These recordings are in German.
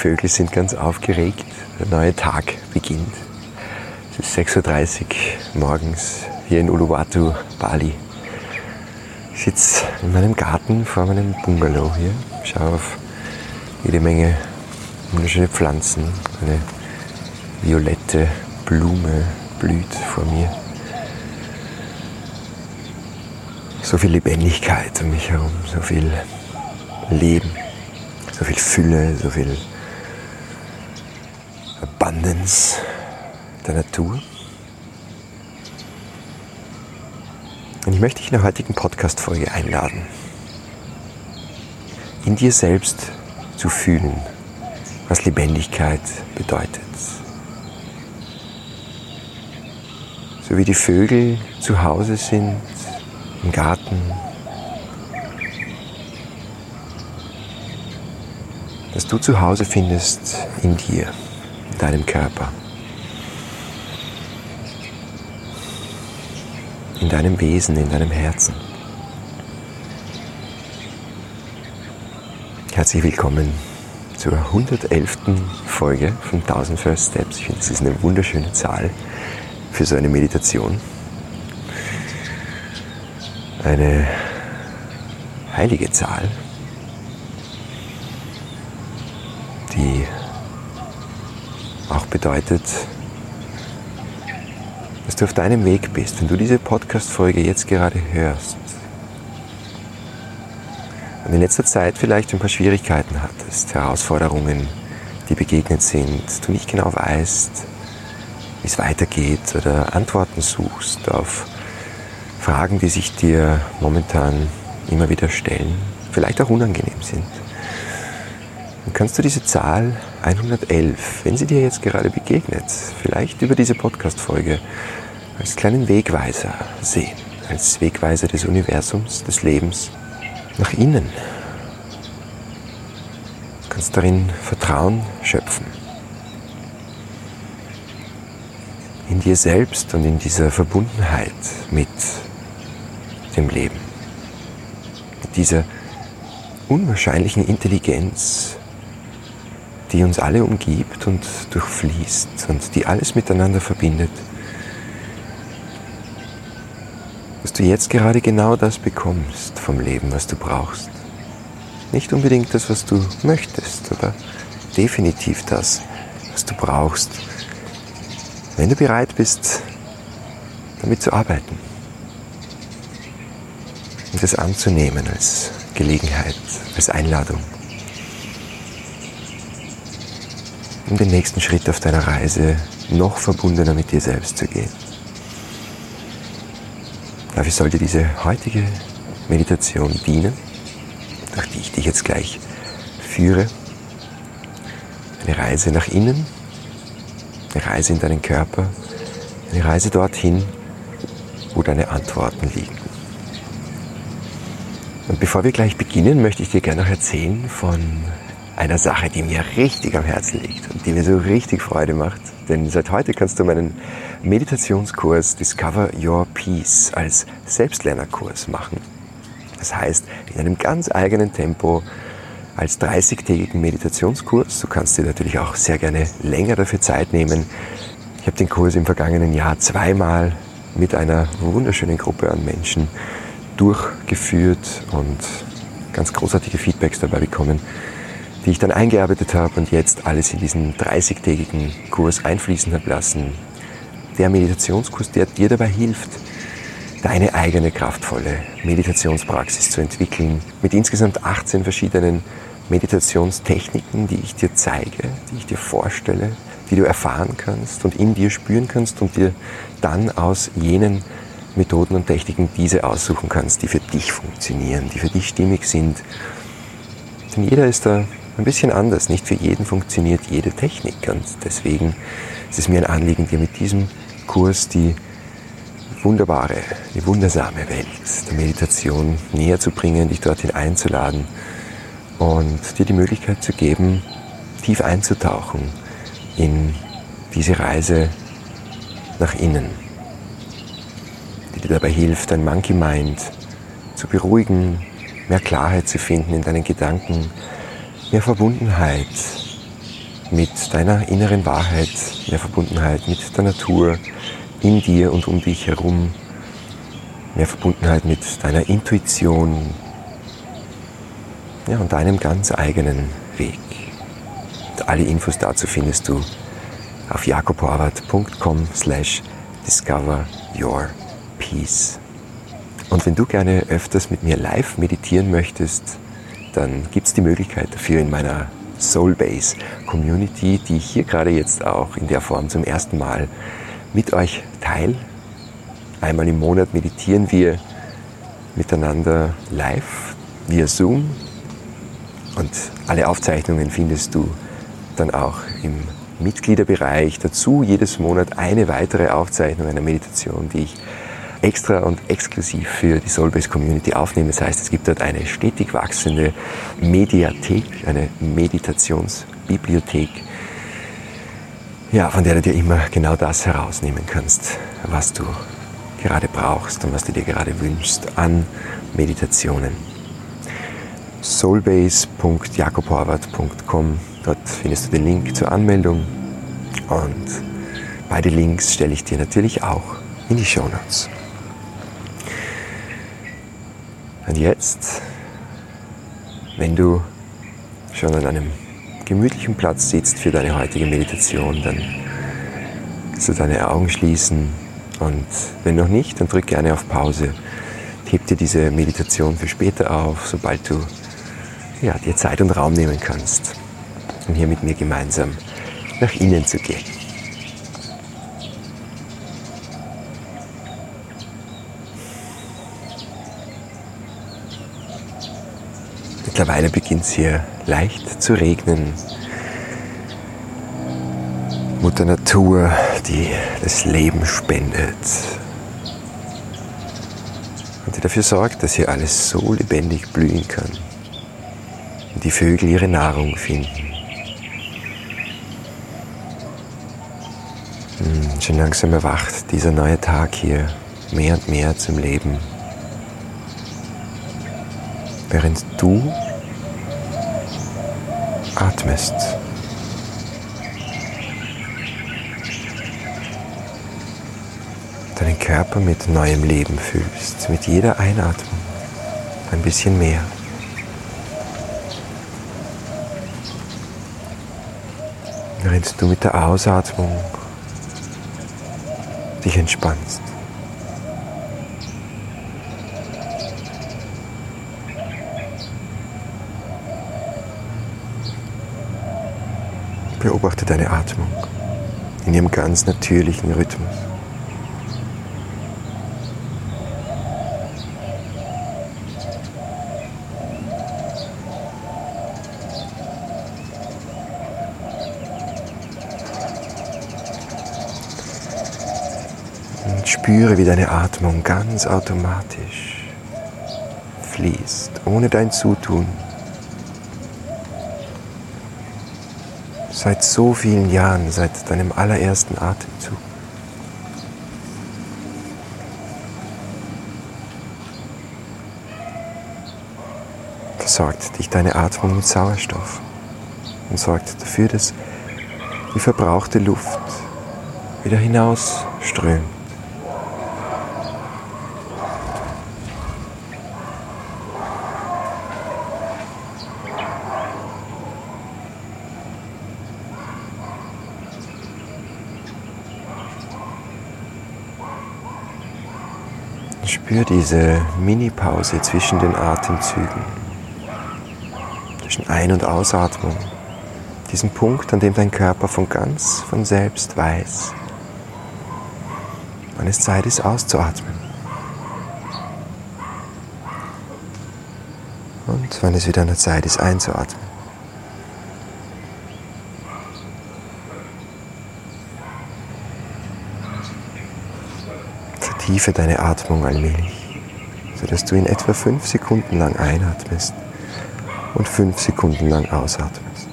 Vögel sind ganz aufgeregt. Der neue Tag beginnt. Es ist 6.30 Uhr morgens hier in Uluwatu, Bali. Ich sitze in meinem Garten vor meinem Bungalow hier, schaue auf jede Menge wunderschöne Pflanzen. Eine violette Blume blüht vor mir. So viel Lebendigkeit um mich herum, so viel Leben, so viel Fülle, so viel Abundance der Natur. Und ich möchte dich in der heutigen Podcast-Folge einladen, in dir selbst zu fühlen, was Lebendigkeit bedeutet. So wie die Vögel zu Hause sind, im Garten, dass du zu Hause findest in dir, deinem Körper, in deinem Wesen, in deinem Herzen. Herzlich willkommen zur 111. Folge von 1000 First Steps. Ich finde, das ist eine wunderschöne Zahl für so eine Meditation. Eine heilige Zahl, die bedeutet, dass du auf deinem Weg bist, wenn du diese Podcast-Folge jetzt gerade hörst und in letzter Zeit vielleicht ein paar Schwierigkeiten hattest, Herausforderungen, die begegnet sind, du nicht genau weißt, wie es weitergeht oder Antworten suchst auf Fragen, die sich dir momentan immer wieder stellen, vielleicht auch unangenehm sind dann kannst du diese Zahl 111, wenn sie dir jetzt gerade begegnet, vielleicht über diese Podcast-Folge als kleinen Wegweiser sehen, als Wegweiser des Universums, des Lebens nach innen. Du kannst darin Vertrauen schöpfen. In dir selbst und in dieser Verbundenheit mit dem Leben. Mit dieser unwahrscheinlichen Intelligenz, die uns alle umgibt und durchfließt und die alles miteinander verbindet, dass du jetzt gerade genau das bekommst vom Leben, was du brauchst. Nicht unbedingt das, was du möchtest, aber definitiv das, was du brauchst, wenn du bereit bist, damit zu arbeiten und es anzunehmen als Gelegenheit, als Einladung. Um den nächsten Schritt auf deiner Reise noch verbundener mit dir selbst zu gehen. Dafür sollte diese heutige Meditation dienen, durch die ich dich jetzt gleich führe. Eine Reise nach innen, eine Reise in deinen Körper, eine Reise dorthin, wo deine Antworten liegen. Und bevor wir gleich beginnen, möchte ich dir gerne noch erzählen von einer Sache, die mir richtig am Herzen liegt und die mir so richtig Freude macht. Denn seit heute kannst du meinen Meditationskurs Discover Your Peace als Selbstlernerkurs machen. Das heißt, in einem ganz eigenen Tempo als 30-tägigen Meditationskurs. Du kannst dir natürlich auch sehr gerne länger dafür Zeit nehmen. Ich habe den Kurs im vergangenen Jahr zweimal mit einer wunderschönen Gruppe an Menschen durchgeführt und ganz großartige Feedbacks dabei bekommen die ich dann eingearbeitet habe und jetzt alles in diesen 30-tägigen Kurs einfließen habe lassen. Der Meditationskurs, der dir dabei hilft, deine eigene kraftvolle Meditationspraxis zu entwickeln, mit insgesamt 18 verschiedenen Meditationstechniken, die ich dir zeige, die ich dir vorstelle, die du erfahren kannst und in dir spüren kannst und dir dann aus jenen Methoden und Techniken diese aussuchen kannst, die für dich funktionieren, die für dich stimmig sind. Denn jeder ist da ein bisschen anders. Nicht für jeden funktioniert jede Technik und deswegen ist es mir ein Anliegen, dir mit diesem Kurs die wunderbare, die wundersame Welt der Meditation näher zu bringen, dich dorthin einzuladen und dir die Möglichkeit zu geben, tief einzutauchen in diese Reise nach innen, die dir dabei hilft, dein Monkey Mind zu beruhigen, mehr Klarheit zu finden in deinen Gedanken, mehr Verbundenheit mit deiner inneren Wahrheit, mehr Verbundenheit mit der Natur in dir und um dich herum, mehr Verbundenheit mit deiner Intuition ja, und deinem ganz eigenen Weg. Und alle Infos dazu findest du auf jakoborwart.com slash discover your peace. Und wenn du gerne öfters mit mir live meditieren möchtest, dann gibt es die Möglichkeit dafür in meiner Soulbase Community, die ich hier gerade jetzt auch in der Form zum ersten Mal mit euch teile. Einmal im Monat meditieren wir miteinander live via Zoom und alle Aufzeichnungen findest du dann auch im Mitgliederbereich. Dazu jedes Monat eine weitere Aufzeichnung einer Meditation, die ich extra und exklusiv für die Soulbase Community aufnehme. Das heißt, es gibt dort eine stetig wachsende Mediathek, eine Meditationsbibliothek, ja, von der du dir immer genau das herausnehmen kannst, was du gerade brauchst und was du dir gerade wünschst an Meditationen. soulbase.jakoborwart.com Dort findest du den Link zur Anmeldung und beide Links stelle ich dir natürlich auch in die Show Notes. Und jetzt, wenn du schon an einem gemütlichen Platz sitzt für deine heutige Meditation, dann kannst du deine Augen schließen und wenn noch nicht, dann drück gerne auf Pause. Heb dir diese Meditation für später auf, sobald du ja, dir Zeit und Raum nehmen kannst, um hier mit mir gemeinsam nach innen zu gehen. Mittlerweile beginnt es hier leicht zu regnen. Mutter Natur, die das Leben spendet und die dafür sorgt, dass hier alles so lebendig blühen kann und die Vögel ihre Nahrung finden. Hm, schon langsam erwacht dieser neue Tag hier mehr und mehr zum Leben, während du atmest. Deinen Körper mit neuem Leben fühlst, mit jeder Einatmung ein bisschen mehr. Während du mit der Ausatmung dich entspannst. Beobachte deine Atmung in ihrem ganz natürlichen Rhythmus. Und spüre, wie deine Atmung ganz automatisch fließt, ohne dein Zutun. Seit so vielen Jahren, seit deinem allerersten Atemzug. Versorgt dich deine Atmung mit Sauerstoff und sorgt dafür, dass die verbrauchte Luft wieder hinausströmt. Spür diese Mini-Pause zwischen den Atemzügen, zwischen Ein- und Ausatmung. Diesen Punkt, an dem dein Körper von ganz von selbst weiß, wann es Zeit ist auszuatmen. Und wann es wieder an der Zeit ist einzuatmen. Vertiefe deine Atmung allmählich, sodass du in etwa fünf Sekunden lang einatmest und fünf Sekunden lang ausatmest.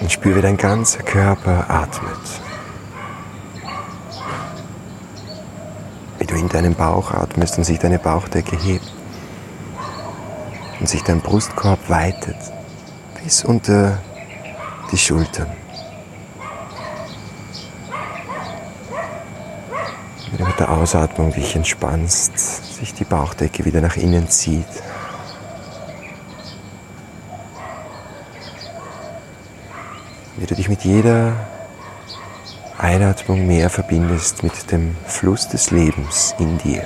Und spür, wie dein ganzer Körper atmet. Wie du in deinem Bauch atmest und sich deine Bauchdecke hebt. Und sich dein Brustkorb weitet bis unter die Schultern. Wie du mit der Ausatmung dich entspannst, sich die Bauchdecke wieder nach innen zieht. Wie du dich mit jeder Einatmung mehr verbindest mit dem Fluss des Lebens in dir.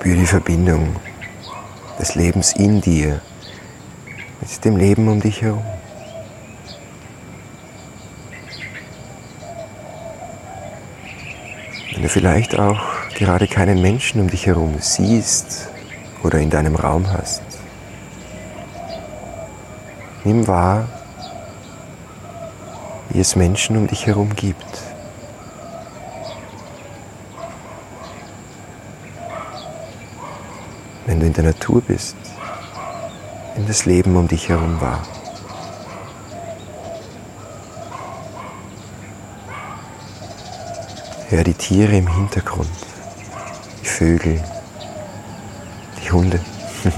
Spür die Verbindung des Lebens in dir mit dem Leben um dich herum. Wenn du vielleicht auch gerade keinen Menschen um dich herum siehst oder in deinem Raum hast, nimm wahr, wie es Menschen um dich herum gibt. wenn du in der Natur bist, wenn das Leben um dich herum war. Hör die Tiere im Hintergrund, die Vögel, die Hunde.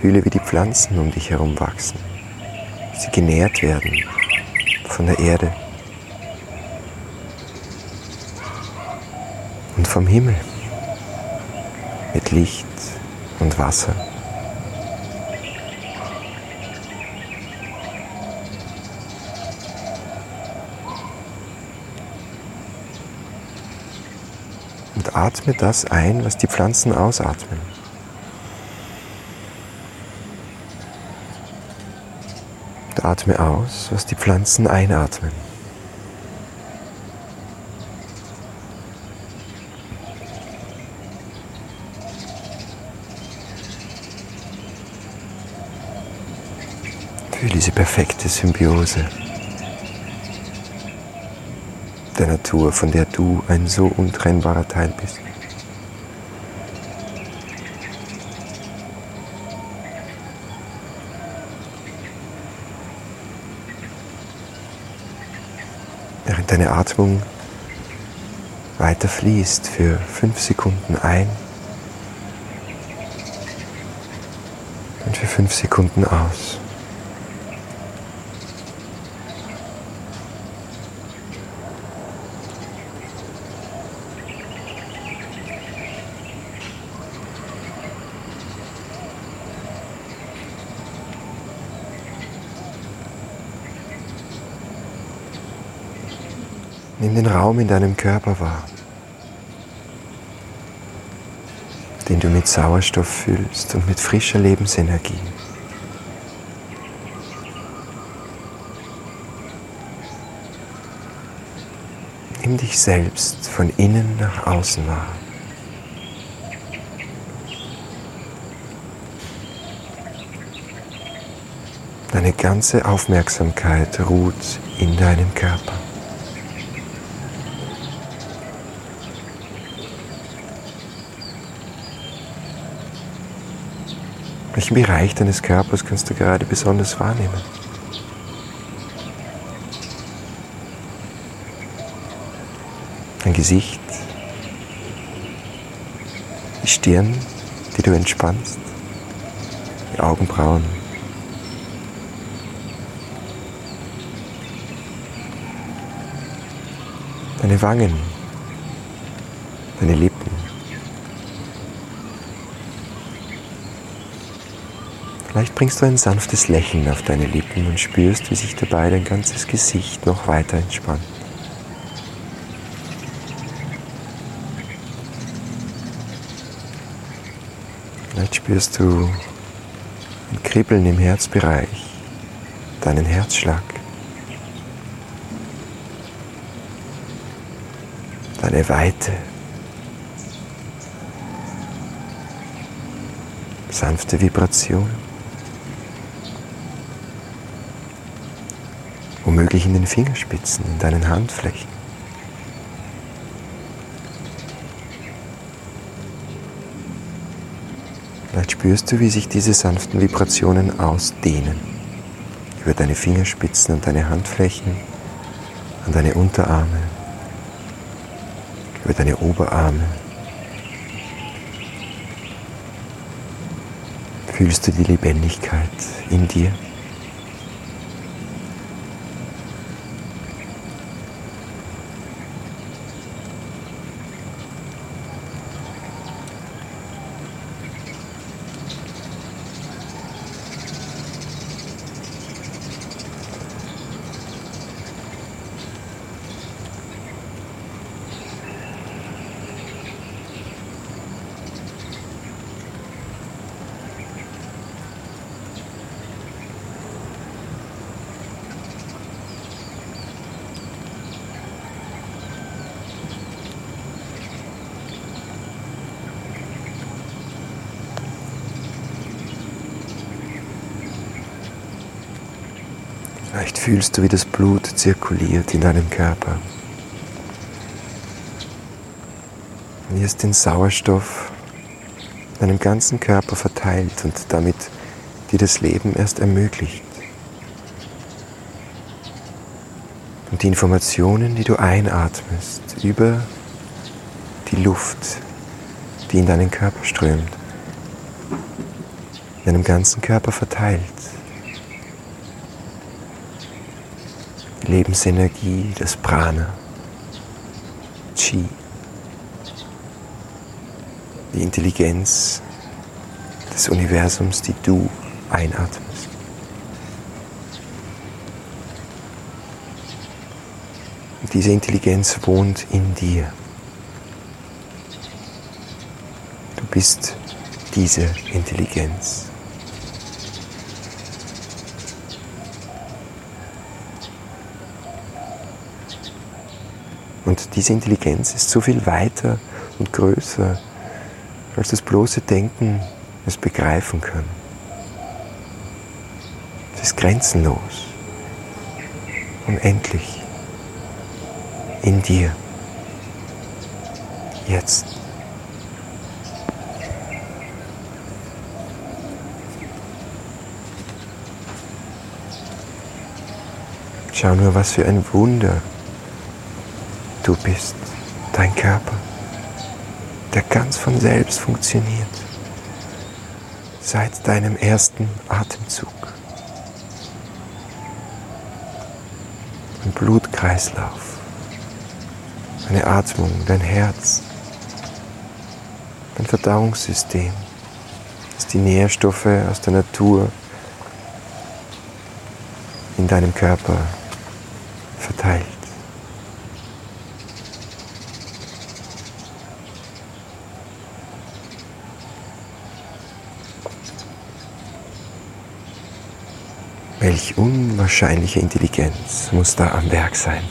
Fühle, wie die Pflanzen um dich herum wachsen, wie sie genährt werden von der Erde und vom Himmel mit Licht und Wasser. Und atme das ein, was die Pflanzen ausatmen. Atme aus, was die Pflanzen einatmen. Fühle diese perfekte Symbiose der Natur, von der du ein so untrennbarer Teil bist. Deine Atmung weiter fließt für fünf Sekunden ein und für fünf Sekunden aus. Nimm den Raum in deinem Körper wahr, den du mit Sauerstoff füllst und mit frischer Lebensenergie. Nimm dich selbst von innen nach außen wahr. Deine ganze Aufmerksamkeit ruht in deinem Körper. Welchen Bereich deines Körpers kannst du gerade besonders wahrnehmen? Dein Gesicht, die Stirn, die du entspannst, die Augenbrauen. Deine Wangen, deine Lippen. Vielleicht bringst du ein sanftes Lächeln auf deine Lippen und spürst, wie sich dabei dein ganzes Gesicht noch weiter entspannt. Vielleicht spürst du ein Kribbeln im Herzbereich, deinen Herzschlag, deine Weite, sanfte Vibration. Womöglich in den Fingerspitzen, in deinen Handflächen. Vielleicht spürst du, wie sich diese sanften Vibrationen ausdehnen. Über deine Fingerspitzen und deine Handflächen, an deine Unterarme, über deine Oberarme, Fühlst du die Lebendigkeit in dir? Vielleicht fühlst du, wie das Blut zirkuliert in deinem Körper. Wie es den Sauerstoff in deinem ganzen Körper verteilt und damit dir das Leben erst ermöglicht. Und die Informationen, die du einatmest über die Luft, die in deinen Körper strömt, in deinem ganzen Körper verteilt. Lebensenergie, das Prana, Chi, die Intelligenz des Universums, die du einatmest. Und diese Intelligenz wohnt in dir. Du bist diese Intelligenz. Und diese Intelligenz ist so viel weiter und größer, als das bloße Denken es begreifen kann. Es ist grenzenlos, unendlich, in dir, jetzt. Schau nur, was für ein Wunder Du bist dein Körper, der ganz von selbst funktioniert, seit deinem ersten Atemzug. Ein Blutkreislauf, eine Atmung, dein Herz, dein Verdauungssystem, das die Nährstoffe aus der Natur in deinem Körper verteilt. Welch unwahrscheinliche Intelligenz muss da am Werk sein.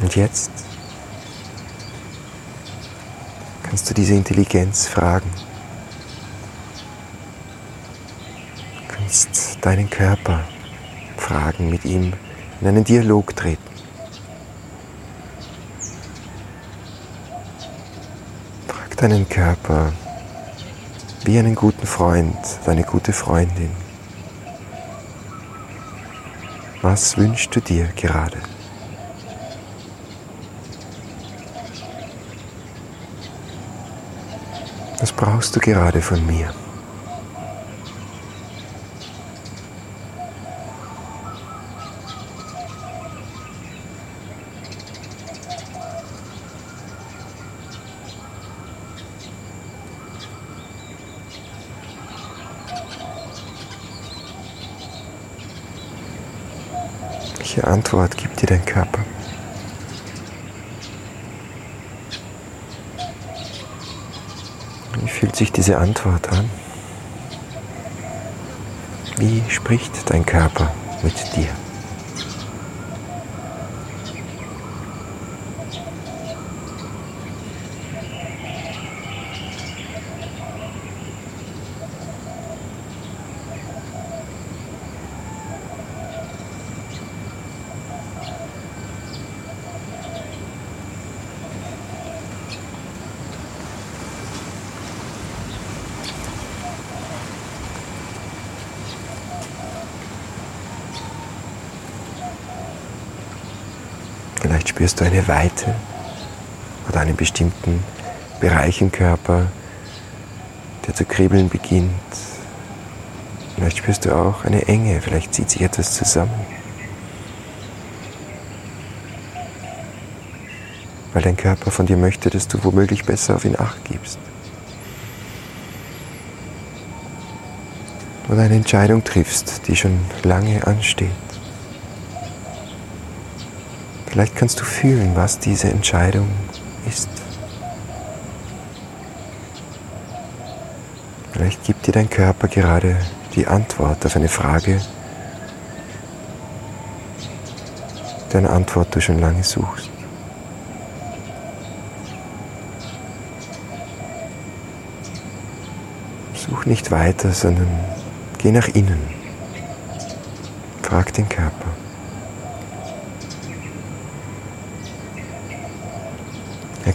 Und jetzt kannst du diese Intelligenz fragen. Du kannst deinen Körper fragen, mit ihm in einen Dialog treten. Deinen Körper wie einen guten Freund, deine gute Freundin. Was wünschst du dir gerade? Was brauchst du gerade von mir? Welche Antwort gibt dir dein Körper? Wie fühlt sich diese Antwort an? Wie spricht dein Körper mit dir? Spürst du eine Weite oder einen bestimmten Bereich im Körper, der zu kribbeln beginnt. Vielleicht spürst du auch eine Enge, vielleicht zieht sich etwas zusammen. Weil dein Körper von dir möchte, dass du womöglich besser auf ihn acht gibst. Oder eine Entscheidung triffst, die schon lange ansteht. Vielleicht kannst du fühlen, was diese Entscheidung ist. Vielleicht gibt dir dein Körper gerade die Antwort auf eine Frage, deren Antwort du schon lange suchst. Such nicht weiter, sondern geh nach innen. Frag den Körper.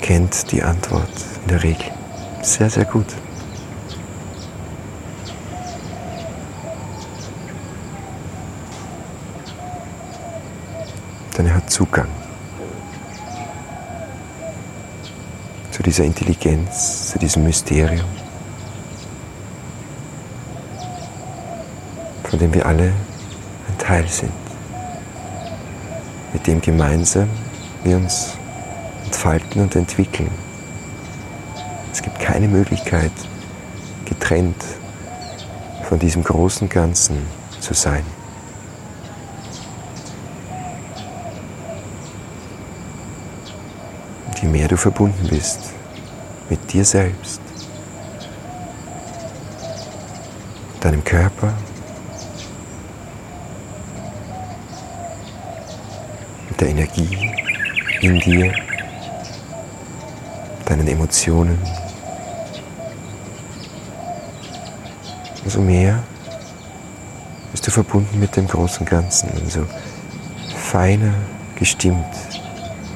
Kennt die Antwort in der Regel sehr, sehr gut. Denn er hat Zugang zu dieser Intelligenz, zu diesem Mysterium, von dem wir alle ein Teil sind, mit dem gemeinsam wir uns entfalten und entwickeln. Es gibt keine Möglichkeit, getrennt von diesem großen Ganzen zu sein. Und je mehr du verbunden bist mit dir selbst, deinem Körper, mit der Energie in dir, deinen Emotionen, umso mehr bist du verbunden mit dem großen Ganzen, umso feiner gestimmt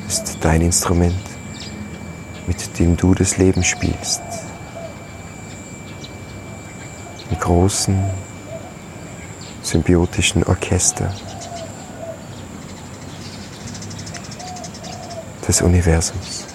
ist dein Instrument, mit dem du das Leben spielst. Im großen, symbiotischen Orchester des Universums.